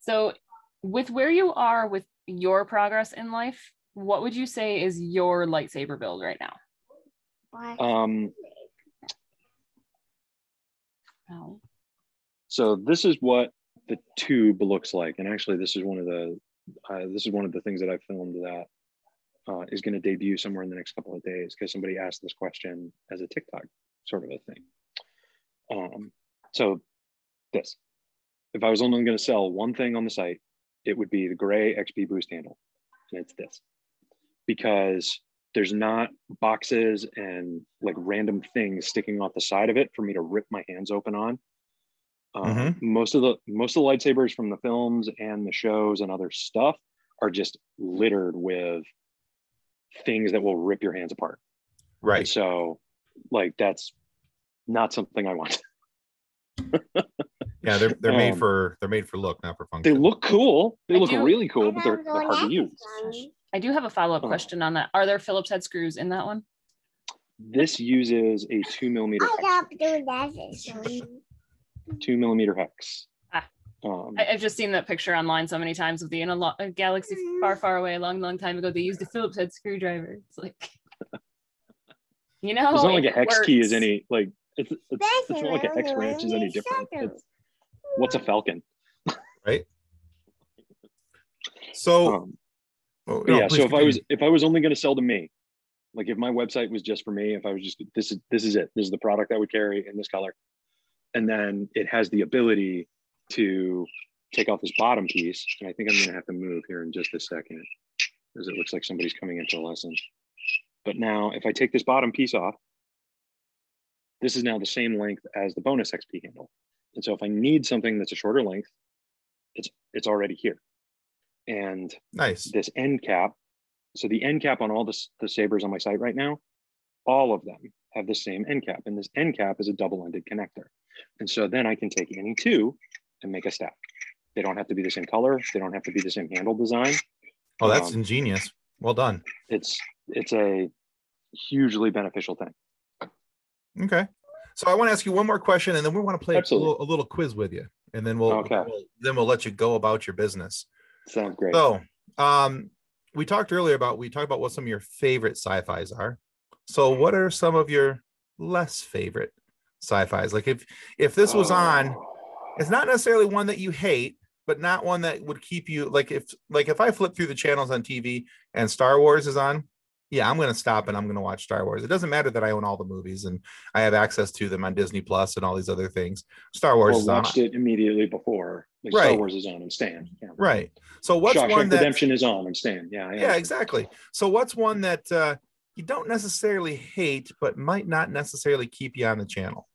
So, with where you are with your progress in life, what would you say is your lightsaber build right now? Um, Oh, So this is what the tube looks like, and actually, this is one of the uh, this is one of the things that I filmed that uh, is going to debut somewhere in the next couple of days because somebody asked this question as a TikTok sort of a thing. Um, so this, if I was only going to sell one thing on the site, it would be the gray XP boost handle, and it's this because there's not boxes and like random things sticking off the side of it for me to rip my hands open on. Um, Most of the most of the lightsabers from the films and the shows and other stuff are just littered with things that will rip your hands apart. And Right. so, like that's not something I want. Yeah, they're they're made Um, for they're made for look, not for function. They look cool. They I look do- really cool, but they're, they're hard to use. I do have a follow up Oh. question on that. Are there Phillips head screws in that one? This uses a two millimeter I hex, love doing that. two millimeter hex. Ah. Um, I, I've just seen that picture online so many times of the in a, lo- a galaxy far, far away, a long, long time ago. They used a Phillips head screwdriver. It's like, you know, it's not like a it hex key is any like it's it's, it's not like a hex branch is any different. It's, what's a falcon? Right. So Um, oh, no, yeah, so if I was if I was only going to sell to me, Like if my website was just for me, if I was just this is this is it. This is the product I would carry in this color. And then it has the ability to take off this bottom piece. And I think I'm gonna have to move here in just a second, because it looks like somebody's coming into a lesson. But now if I take this bottom piece off, this is now the same length as the bonus XP handle. And so if I need something that's a shorter length, it's it's already here. And Nice. this end cap. So the end cap on all the, the sabers on my site right now, all of them have the same end cap. And this end cap is a double-ended connector. And so then I can take any two and make a stack. They don't have to be the same color. They don't have to be the same handle design. Oh, that's Um, ingenious. Well done. It's it's a hugely beneficial thing. Okay. So I want to ask you one more question, and then we want to play a little, a little quiz with you, and then we'll, Okay. we'll- then we'll let you go about your business. Sounds great. So, um, we talked earlier about we talked about what some of your favorite sci-fi's are. So, what are some of your less favorite sci-fi's? Like if if this was on, Oh. it's not necessarily one that you hate, but not one that would keep you like if like if I flip through the channels on TV and Star Wars is on, yeah, I'm gonna stop and I'm gonna watch Star Wars. It doesn't matter that I own all the movies and I have access to them on Disney Plus and all these other things. Star Wars or is on. watched it immediately before. Like Star Wars is on and Stan. Yeah. Right. So what's Shawshank one that Redemption is on and Stan. Yeah. yeah exactly so what's one that uh, you don't necessarily hate but might not necessarily keep you on the channel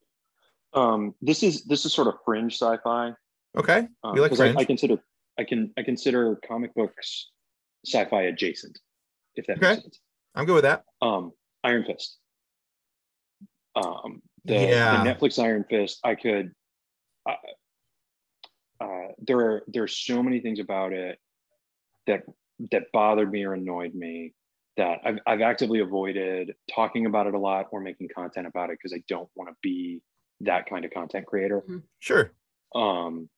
Um, this is this is sort of fringe sci-fi. Okay Um, You like 'cause I, I consider I can I consider comic books sci-fi adjacent, if that Okay. makes sense. i'm good with that Um, Iron Fist. Um, the, Yeah. the Netflix Iron Fist. I could. Uh, uh, there are there's so many things about it that that bothered me or annoyed me that I've, I've actively avoided talking about it a lot or making content about it because I don't want to be that kind of content creator sure um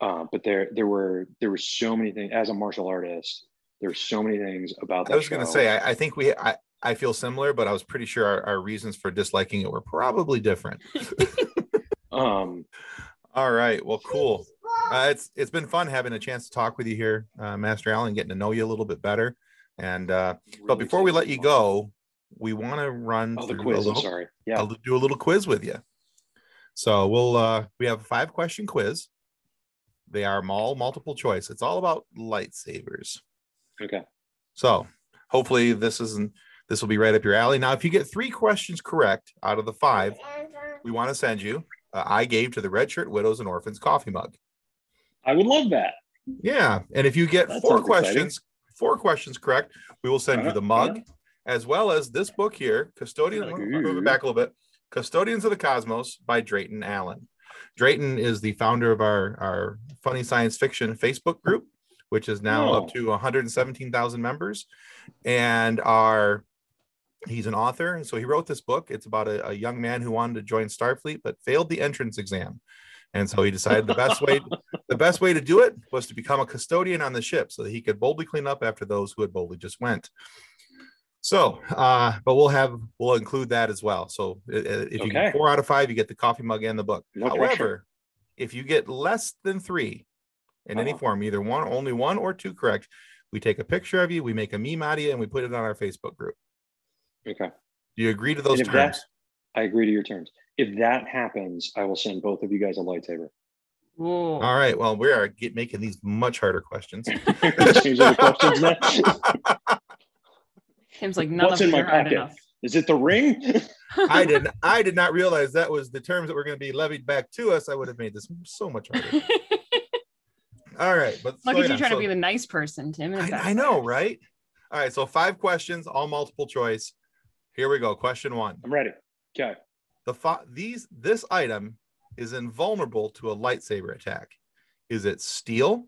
uh but there there were there were so many things as a martial artist there were so many things about that i was going to say I, I think we I, I feel similar but i was pretty sure our, our reasons for disliking it were probably different um all right well cool uh, it's it's been fun having a chance to talk with you here uh, master allen getting to know you a little bit better and uh but before we let you about go we want to run it. oh the through quiz a i'm little, sorry yeah I'll do a little quiz with you. So we'll uh we have a five question quiz. They are all multiple choice. It's all about lightsabers. okay So hopefully this isn't this will be right up your alley. Now, if you get three questions correct out of the five, we want to send you uh, I gave to the Red Shirt Widows and Orphans coffee mug. i would love that Yeah, and if you get That four sounds exciting. questions, four questions correct, we will send you Uh-huh, the mug uh-huh. as well as this book here, Custodian. I'll move it back a little bit. Custodians of the Cosmos by Drayton Allen. Drayton is the founder of our our funny science fiction Facebook group, which is now up Oh. to 117,000 members, and our he's an author and so he wrote this book. It's about a, a young man who wanted to join starfleet but failed the entrance exam. And so he decided the best way the best way to do it was to become a custodian on the ship so that he could boldly clean up after those who had boldly just went so uh but we'll have we'll include that as well. So uh, if you get four out of five you get the coffee mug and the book. No however pressure. if you get less than three in any Uh-huh. form either one only one or two correct we take a picture of you we make a meme out of you and we put it on our facebook group. Okay. Do you agree to those terms that i agree to your terms. If that happens i will send both of you guys a lightsaber. Whoa. all right. Well we are get, making these much harder questions. Change the questions now Tim's like none What's of in my pocket? enough. is it the ring I didn't. I did not realize that was the terms that were going to be levied back to us. I would have made this so much harder. All right, but Look at you trying so- to be the nice person, Tim. and I, I know, right? All right, so five questions, all multiple choice. Here we go. Question one: i'm ready okay the fi- these this item is invulnerable to a lightsaber attack. Is it steel,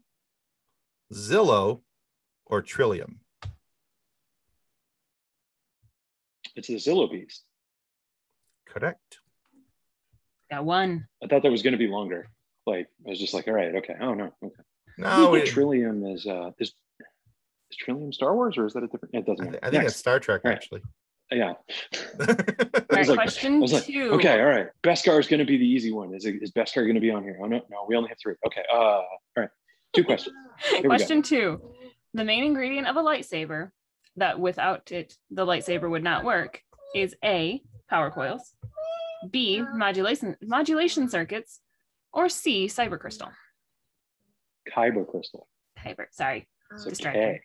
Zillo, or Trillium? It's the zillo beast Correct. Got one. i thought that was going to be longer like i was just like all right okay oh no okay No, we, Trillium is uh is is Trillium Star Wars or is that a different? It doesn't I, matter. thi- I think it's Star Trek All right. actually. yeah. All right, was like- question I was like, two. okay, all right. Beskar is going to be the easy one. Is it, is Beskar going to be on here? Oh no, no, we only have three. Okay, uh, all right. Two questions. Question two. The main ingredient of a lightsaber that without it, the lightsaber would not work is A, power coils, B, modulation, modulation circuits, or C, cyber crystal. Kyber crystal. Kyber, sorry, oh. It's Distracting. okay.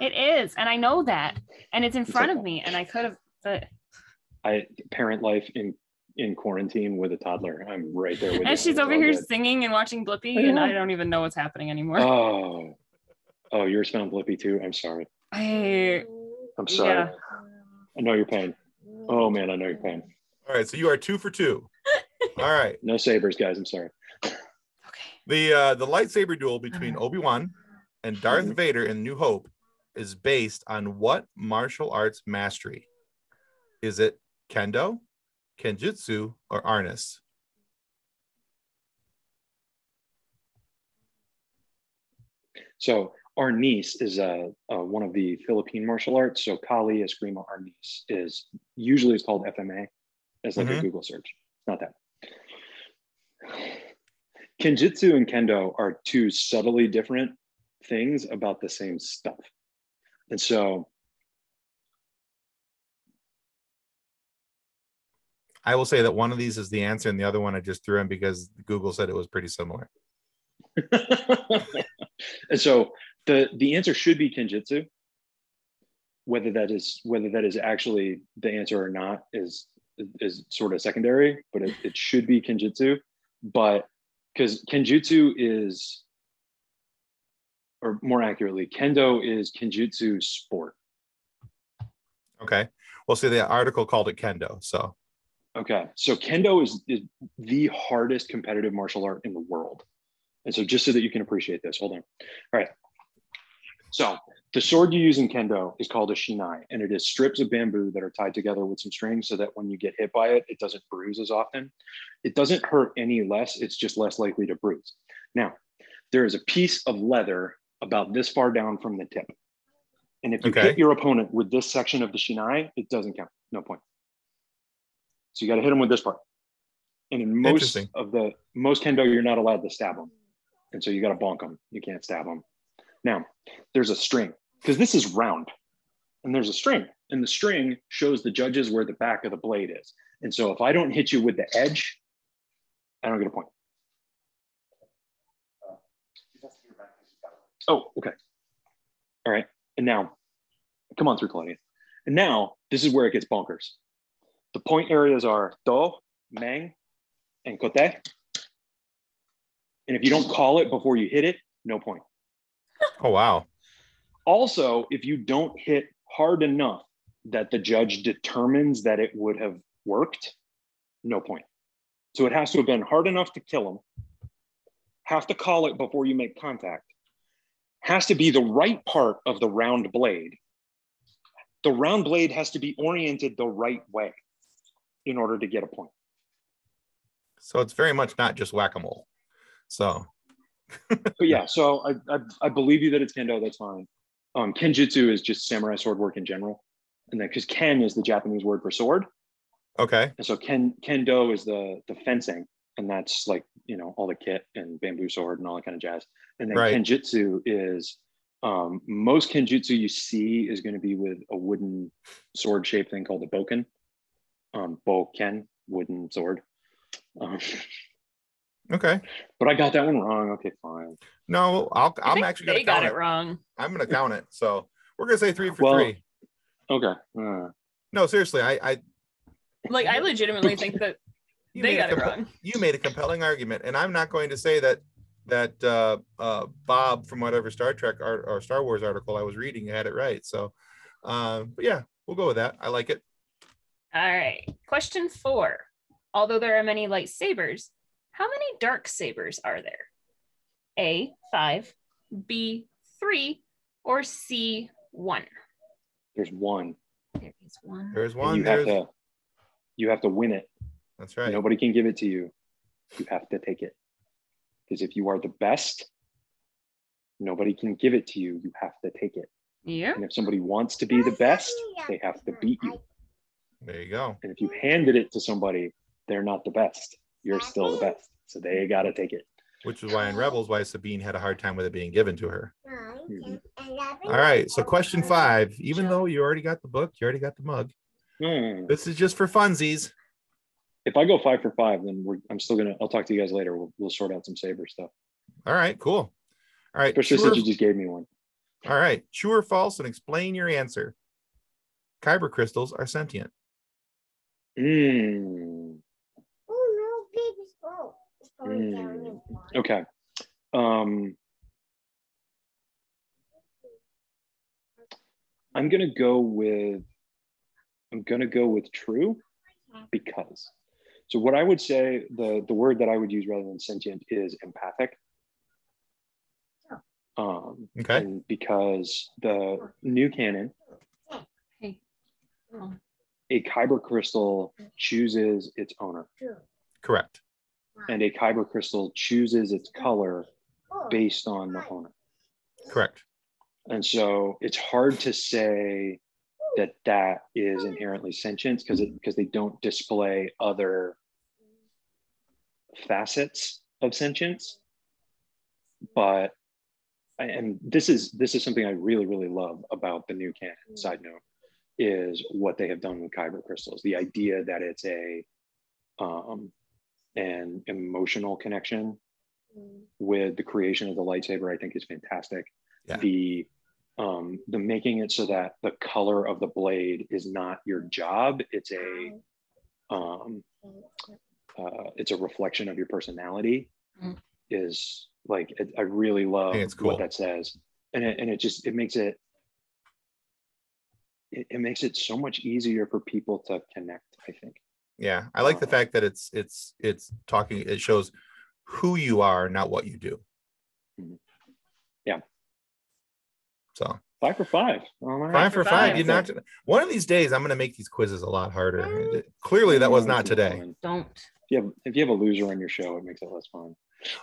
it is, and I know that, and it's in It's front of me, and I could have. But I parent life in in quarantine with a toddler. I'm right there with you. and she's over here good. singing and watching Blippi, I and. I don't even know what's happening anymore. Oh, oh, yours found Blippi too. I'm sorry. I, I'm sorry. Yeah. I know your pain. Oh man, I know your pain. All right, so you are two for two. All right. No sabers, guys. I'm sorry. okay. The uh the lightsaber duel between Okay. Obi-Wan and Darth Mhm. Vader in New Hope is based on what martial arts mastery? Is it kendo, kenjutsu, or arnis? So Arnis is uh, uh, one of the Philippine martial arts. So Kali Eskrima Arnis is usually it's called FMA as like a Mhm. Google search. It's not that. Kenjutsu and Kendo are two subtly different things about the same stuff. And so I will say that one of these is the answer, and the other one I just threw in because Google said it was pretty similar. and so the the answer should be kenjutsu whether that is whether that is actually the answer or not is is sort of secondary but it, it should be kenjutsu but because kenjutsu is or more accurately kendo is kenjutsu sport Okay. Well, see, the article called it kendo. So Okay, so kendo is, is the hardest competitive martial art in the world. And so just so that you can appreciate this, hold on. All right. So the sword you use in kendo is called a shinai, and it is strips of bamboo that are tied together with some string so that when you get hit by it, it doesn't bruise as often. It doesn't hurt any less, it's just less likely to bruise. Now, there is a piece of leather about this far down from the tip. And if you Okay. hit your opponent with this section of the shinai, it doesn't count. No point. So you got to hit them with this part. And in most of the most kendo, you're not allowed to stab them, and so you got to bonk them. You can't stab them. Now, there's a string because this is round, and there's a string, and the string shows the judges where the back of the blade is. And so if I don't hit you with the edge, I don't get a point. Oh, okay. All right. And now, come on through, Claudia. And now, this is where it gets bonkers. The point areas are do, men, and kote. And if you don't call it before you hit it, no point. Oh wow. Also, if you don't hit hard enough that the judge determines that it would have worked, no point. So it has to have been hard enough to kill him, have to call it before you make contact, has to be the right part of the round blade. The round blade has to be oriented the right way in order to get a point. So it's very much not just whack-a-mole. So but yeah, so I, I, I believe you that it's kendo. That's fine. Um, kenjutsu is just samurai sword work in general, and then because ken is the Japanese word for sword, okay. and so ken kendo is the the fencing, and that's like you know all the kit and bamboo sword and all that kind of jazz. And then Right. kenjutsu is um, most kenjutsu you see is going to be with a wooden sword shaped thing called a bokken, um, bokken, wooden sword. Um, Okay. but I got that one wrong. Okay, fine. No, I'll I I'm actually they gonna got count it it. wrong. I'm gonna count it. So we're gonna say three for Well- three. Okay. Uh, No, seriously, I I Like I legitimately think that you they made a got it wrong. you made a compelling argument, and I'm not going to say that that uh, uh, Bob from whatever Star Trek art or Star Wars article I was reading had it right. So, uh, but yeah, we'll go with that. I like it. All right. Question four. Although there are many lightsabers, how many dark sabers are there? A five, B three, or C one? there's one. There is one. There's and one. you have to you have to win it. that's right. Nobody can give it to you. You have to take it. Because if you are the best, nobody can give it to you. You have to take it. Yeah. And if somebody wants to be the best, they have to beat you. There you go. And if you handed it to somebody, they're not the best. You're still the best. So they got to take it. which is why in Rebels, why Sabine had a hard time with it being given to her. Mhm. All right. So question five, even though you already got the book, you already got the mug. Hmm. This is just for funsies. If I go five for five, then we're, I'm still gonna. I'll talk to you guys later. We'll, we'll sort out some saber stuff. All right, cool. All right. Especially True, since you just gave me one. all right. True or false, and explain your answer. Kyber crystals are sentient. Mm. Oh no, baby's oh, it's falling down. Mm. Okay. Um, I'm gonna go with. I'm gonna go with true because. So what I would say the the word that I would use rather than sentient is empathic. Um, Okay. and because the new canon, Hey. Oh. a kyber crystal chooses its owner, Correct. And a kyber crystal chooses its color based on the owner. Correct. And so it's hard to say that that is inherently sentient because because they don't display other facets of sentience. But and this is this is something I really really love about the new canon. Side note is what they have done with kyber crystals. The idea that it's a um, an emotional connection mm, with the creation of the lightsaber, I think is fantastic. Yeah. The um, the making it so that the color of the blade is not your job; it's a um, uh, it's a reflection of your personality. Mm. Is like it, I really love think it's cool. what that says, and it, and it just it makes it, it it makes it so much easier for people to connect. I think. Yeah. I like the fact that it's it's it's talking, it shows who you are, not what you do. Mhm. Yeah. So Five for five. All right. five for for five. five. You knocked it. One of these days, I'm going to make these quizzes a lot harder. Clearly, that was not today. Don't. If you have if you have a loser on your show, it makes it less fun.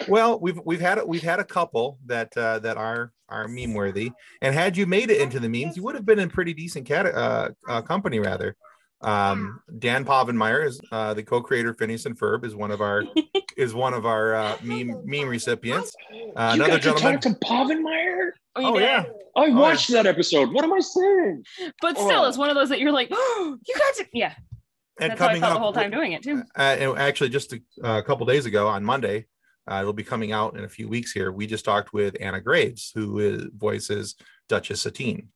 Well, we've we've had we've had a couple that uh, that are are meme worthy, and had you made it into the memes, you would have been in pretty decent cat uh, uh, company rather. Um, Dan Povenmire is uh, the co-creator. of Phineas and Ferb is one of our is one of our uh, meme meme recipients. Uh, you another got to gentleman. talk to Povenmire. you Oh yeah, I yeah. watched that episode. What am I saying? But still, Oh. it's one of those that you're like, oh, you got to. Yeah. and That's how I coming felt up the whole time doing it too. uh, and actually just a, a couple days ago on Monday, uh, it'll be coming out in a few weeks here. We just talked with Anna Graves, who is, voices Duchess Satine.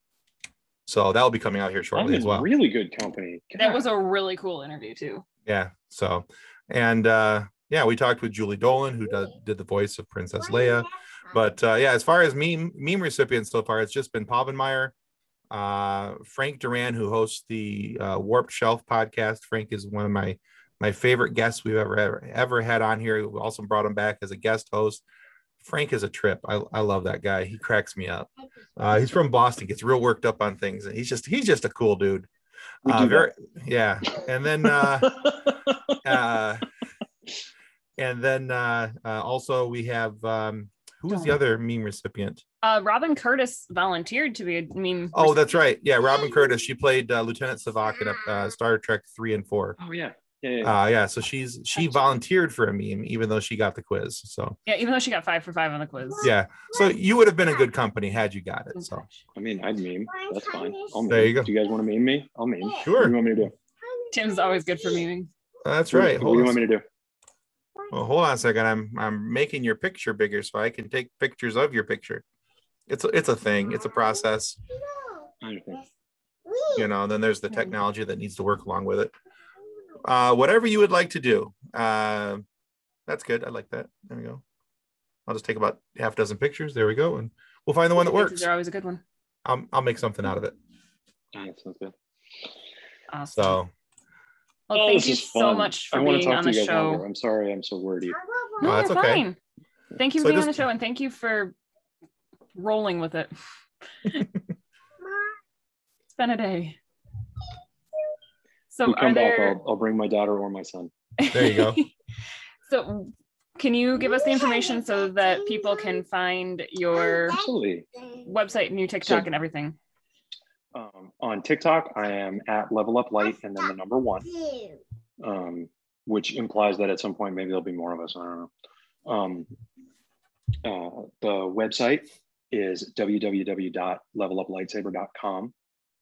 So that'll be coming out here I'm shortly as well. really good company. That was a really cool interview too. yeah. So, and uh, yeah, we talked with Julie Dolan, who did, did the voice of Princess Leia. But uh, yeah, as far as meme meme recipients so far, it's just been Povenmire, uh, Frank Duran, who hosts the uh, Warped Shelf podcast. Frank is one of my my favorite guests we've ever ever, ever had on here. We also brought him back as a guest host. Frank is a trip. I, I love that guy. He cracks me up. Uh, he's from Boston, gets real worked up on things, and he's just he's just a cool dude. Uh, do very yeah. And then uh, uh, and then uh, uh, also we have um, who was the other meme recipient? Uh, Robin Curtis volunteered to be a meme. Oh, that's right. Yeah, Robin Curtis. She played uh, Lieutenant Saavik in uh, Star Trek three and four. oh yeah. Yeah, yeah. Uh, yeah, so she's she volunteered for a meme, even though she got the quiz. So yeah, even though she got five for five on the quiz. yeah, so you would have been a good company had you got it. So I mean, I'd meme. That's fine. I'll meme. There you go. Do you guys want to meme me? I'll meme. Sure. What sure, do you want me to do? Tim's always good for memeing. that's What- right. What, do Hold you on, want me to do? well, hold on a second. I'm I'm making your picture bigger so I can take pictures of your picture. It's a, it's a thing. It's a process. I understand. you know then there's the technology that needs to work along with it uh whatever you would like to do uh that's good i like that there we go i'll just take about half a dozen pictures there we go and we'll find the one that Pictures works are always a good one. i'll, I'll make something out of it that sounds good. Awesome. so well, Oh, thank this you so fun. much I for want being to talk on to the you guys longer. show. I'm sorry, I'm so wordy. No, Oh, that's you're okay. fine. Thank you So for being on the show and thank you for rolling with it. It's been a day. So we are come back, I'll, I'll bring my daughter or my son. There you go. so can you give us the information so that people can find your Absolutely. website and your TikTok So- and everything? Um, on TikTok, I am at Level Up Light and then the number one, um, which implies that at some point maybe there'll be more of us. I don't know. Um, Uh, the website is www.leveluplightsaber.com,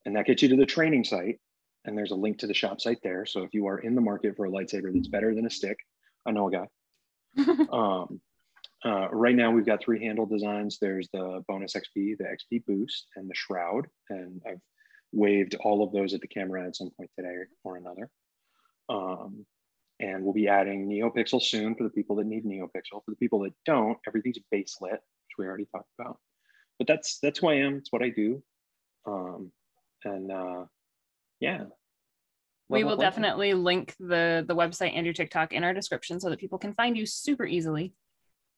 and that gets you to the training site. And there's a link to the shop site there. So if you are in the market for a lightsaber that's better than a stick, I know a guy. um, uh, right now, we've got three handle designs. There's the bonus XP, the XP boost, and the shroud. And I've waved all of those at the camera at some point today or another. Um, and we'll be adding NeoPixel soon for the people that need NeoPixel. For the people that don't, everything's base lit, which we already talked about. But that's that's who I am. It's what I do. Um, and uh, yeah. we will definitely link the the website and your TikTok in our description so that people can find you super easily.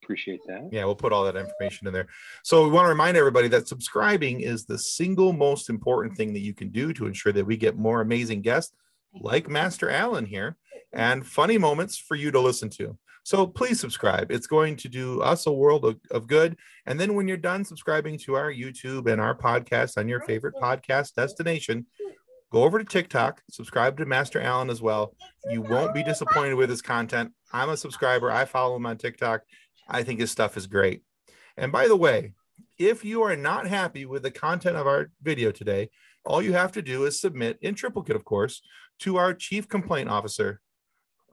appreciate that. Yeah, we'll put all that information in there. So we want to remind everybody that subscribing is the single most important thing that you can do to ensure that we get more amazing guests like Master Allen here and funny moments for you to listen to. So please subscribe. It's going to do us a world of, of good. And then when you're done subscribing to our YouTube and our podcast on your favorite podcast destination, go over to TikTok, subscribe to Master Allen as well. You won't be disappointed with his content. I'm a subscriber. I follow him on TikTok. I think his stuff is great. And by the way, if you are not happy with the content of our video today, all you have to do is submit in triplicate, of course, to our chief complaint officer,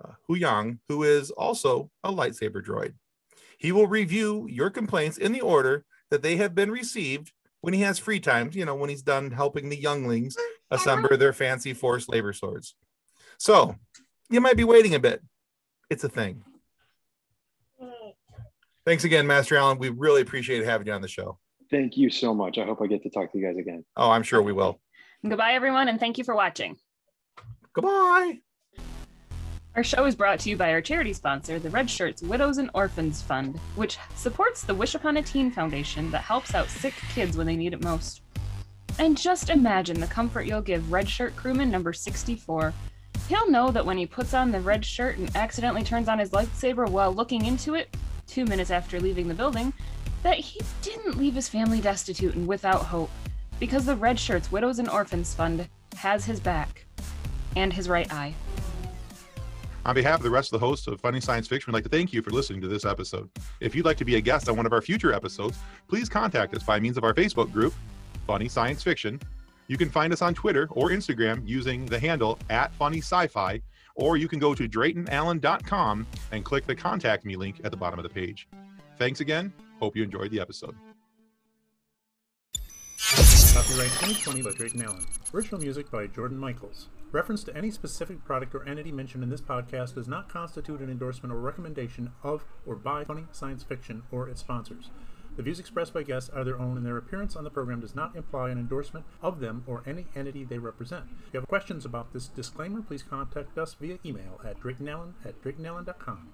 uh, Huyang, who is also a lightsaber droid. He will review your complaints in the order that they have been received when he has free time, you know, when he's done helping the younglings assemble their fancy force labor swords. So you might be waiting a bit. It's a thing. Thanks again, Master Allen. We really appreciate having you on the show. Thank you so much. I hope I get to talk to you guys again. Oh, I'm sure we will. Goodbye, everyone, and thank you for watching. Goodbye. Our show is brought to you by our charity sponsor, the Red Shirts Widows and Orphans Fund, which supports the Wish Upon a Teen Foundation that helps out sick kids when they need it most. And just imagine the comfort you'll give Red Shirt crewman number 64. He'll know that when he puts on the red shirt and accidentally turns on his lightsaber while looking into it, two minutes after leaving the building, that he didn't leave his family destitute and without hope, because the Red Shirts Widows and Orphans Fund has his back and his right eye. On behalf of the rest of the hosts of Funny Science Fiction, we'd like to thank you for listening to this episode. If you'd like to be a guest on one of our future episodes, please contact us by means of our Facebook group, Funny Science Fiction. You can find us on Twitter or Instagram using the handle at Funny Sci-Fi, or you can go to DraytonAllen.com and click the Contact Me link at the bottom of the page. Thanks again. Hope you enjoyed the episode. Copyright 2020 by Drayton Allen. Original music by Jordan Michaels. Reference to any specific product or entity mentioned in this podcast does not constitute an endorsement or recommendation of or by Funny Science Fiction or its sponsors. The views expressed by guests are their own, and their appearance on the program does not imply an endorsement of them or any entity they represent. If you have questions about this disclaimer, please contact us via email at draytonallen at draytonallen.com.